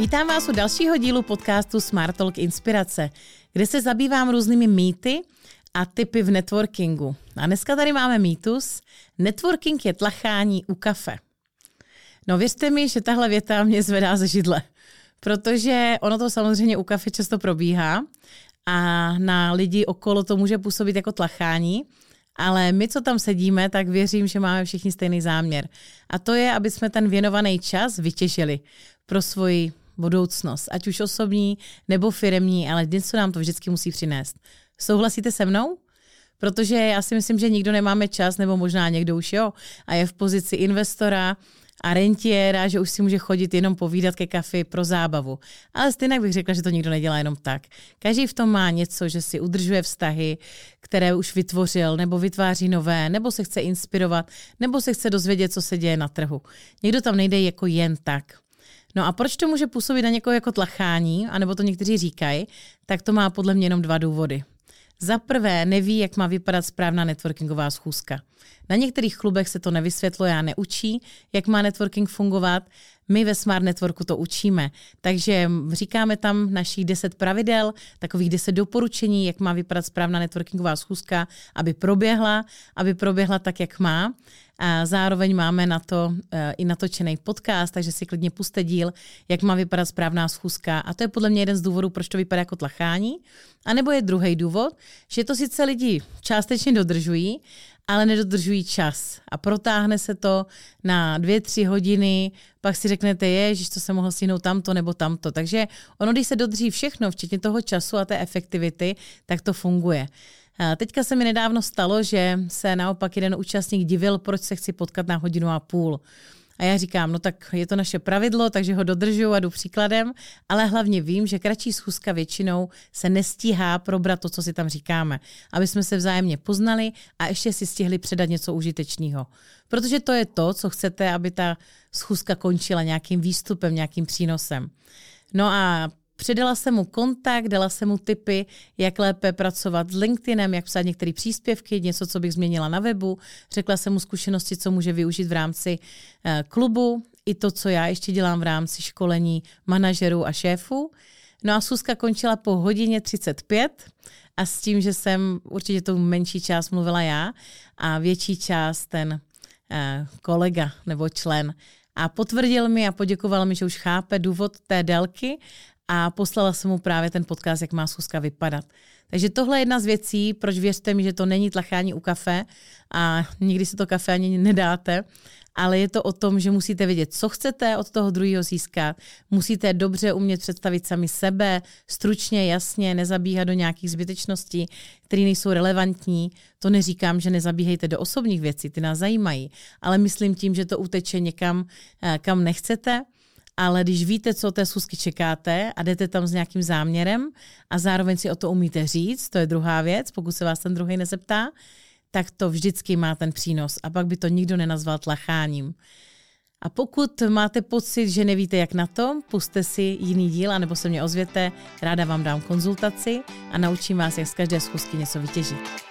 Vítám vás u dalšího dílu podcastu Smart Talk Inspirace, kde se zabývám různými mýty a typy v networkingu. A dneska tady máme mýtus. Networking je tlachání u kafe. No věřte mi, že tahle věta mě zvedá ze židle, protože ono to samozřejmě u kafe často probíhá a na lidi okolo to může působit jako tlachání, ale my, co tam sedíme, tak věřím, že máme všichni stejný záměr. A to je, aby jsme ten věnovaný čas vytěžili pro svoji budoucnost, ať už osobní nebo firemní, ale něco nám to vždycky musí přinést. Souhlasíte se mnou? Protože já si myslím, že nikdo nemáme čas, nebo možná někdo už jo, a je v pozici investora a rentiéra, že už si může chodit jenom povídat ke kafi pro zábavu. Ale stejně bych řekla, že to nikdo nedělá jenom tak. Každý v tom má něco, že si udržuje vztahy, které už vytvořil, nebo vytváří nové, nebo se chce inspirovat, nebo se chce dozvědět, co se děje na trhu. Někdo tam nejde jako jen tak. No a proč to může působit na někoho jako tlachání, anebo to někteří říkají, tak to má podle mě jenom dva důvody. Za prvé neví, jak má vypadat správná networkingová schůzka. Na některých klubech se to nevysvětluje a neučí, jak má networking fungovat. My ve Smart Networku to učíme. Takže říkáme tam našich 10 pravidel, takových 10 doporučení, jak má vypadat správná networkingová schůzka, aby proběhla, aby proběhla tak, jak má. A zároveň máme na to uh, i natočený podcast, takže si klidně puste díl, jak má vypadat správná schůzka. A to je podle mě jeden z důvodů, proč to vypadá jako tlachání. A nebo je druhý důvod, že to sice lidi částečně dodržují, ale nedodržují čas. A protáhne se to na dvě, tři hodiny, pak si řeknete, je, že to se mohlo stihnout tamto nebo tamto. Takže ono, když se dodrží všechno, včetně toho času a té efektivity, tak to funguje. Teďka se mi nedávno stalo, že se naopak jeden účastník divil, proč se chci potkat na hodinu a půl. A já říkám, no tak je to naše pravidlo, takže ho dodržuju a jdu příkladem, ale hlavně vím, že kratší schůzka většinou se nestíhá probrat to, co si tam říkáme, aby jsme se vzájemně poznali a ještě si stihli předat něco užitečného. Protože to je to, co chcete, aby ta schůzka končila nějakým výstupem, nějakým přínosem. No a Předala jsem mu kontakt, dala jsem mu tipy, jak lépe pracovat s LinkedInem, jak psát některé příspěvky, něco, co bych změnila na webu. Řekla jsem mu zkušenosti, co může využít v rámci uh, klubu, i to, co já ještě dělám v rámci školení manažerů a šéfů. No a Suska končila po hodině 35 a s tím, že jsem určitě tu menší část mluvila já a větší část ten uh, kolega nebo člen. A potvrdil mi a poděkoval mi, že už chápe důvod té délky a poslala jsem mu právě ten podcast, jak má schůzka vypadat. Takže tohle je jedna z věcí, proč věřte mi, že to není tlachání u kafe a nikdy si to kafe ani nedáte, ale je to o tom, že musíte vědět, co chcete od toho druhého získat. Musíte dobře umět představit sami sebe, stručně, jasně, nezabíhat do nějakých zbytečností, které nejsou relevantní. To neříkám, že nezabíhejte do osobních věcí, ty nás zajímají, ale myslím tím, že to uteče někam, eh, kam nechcete ale když víte, co té schůzky čekáte a jdete tam s nějakým záměrem a zároveň si o to umíte říct, to je druhá věc, pokud se vás ten druhý nezeptá, tak to vždycky má ten přínos a pak by to nikdo nenazval tlacháním. A pokud máte pocit, že nevíte, jak na to, puste si jiný díl, anebo se mě ozvěte, ráda vám dám konzultaci a naučím vás, jak z každé schůzky něco vytěžit.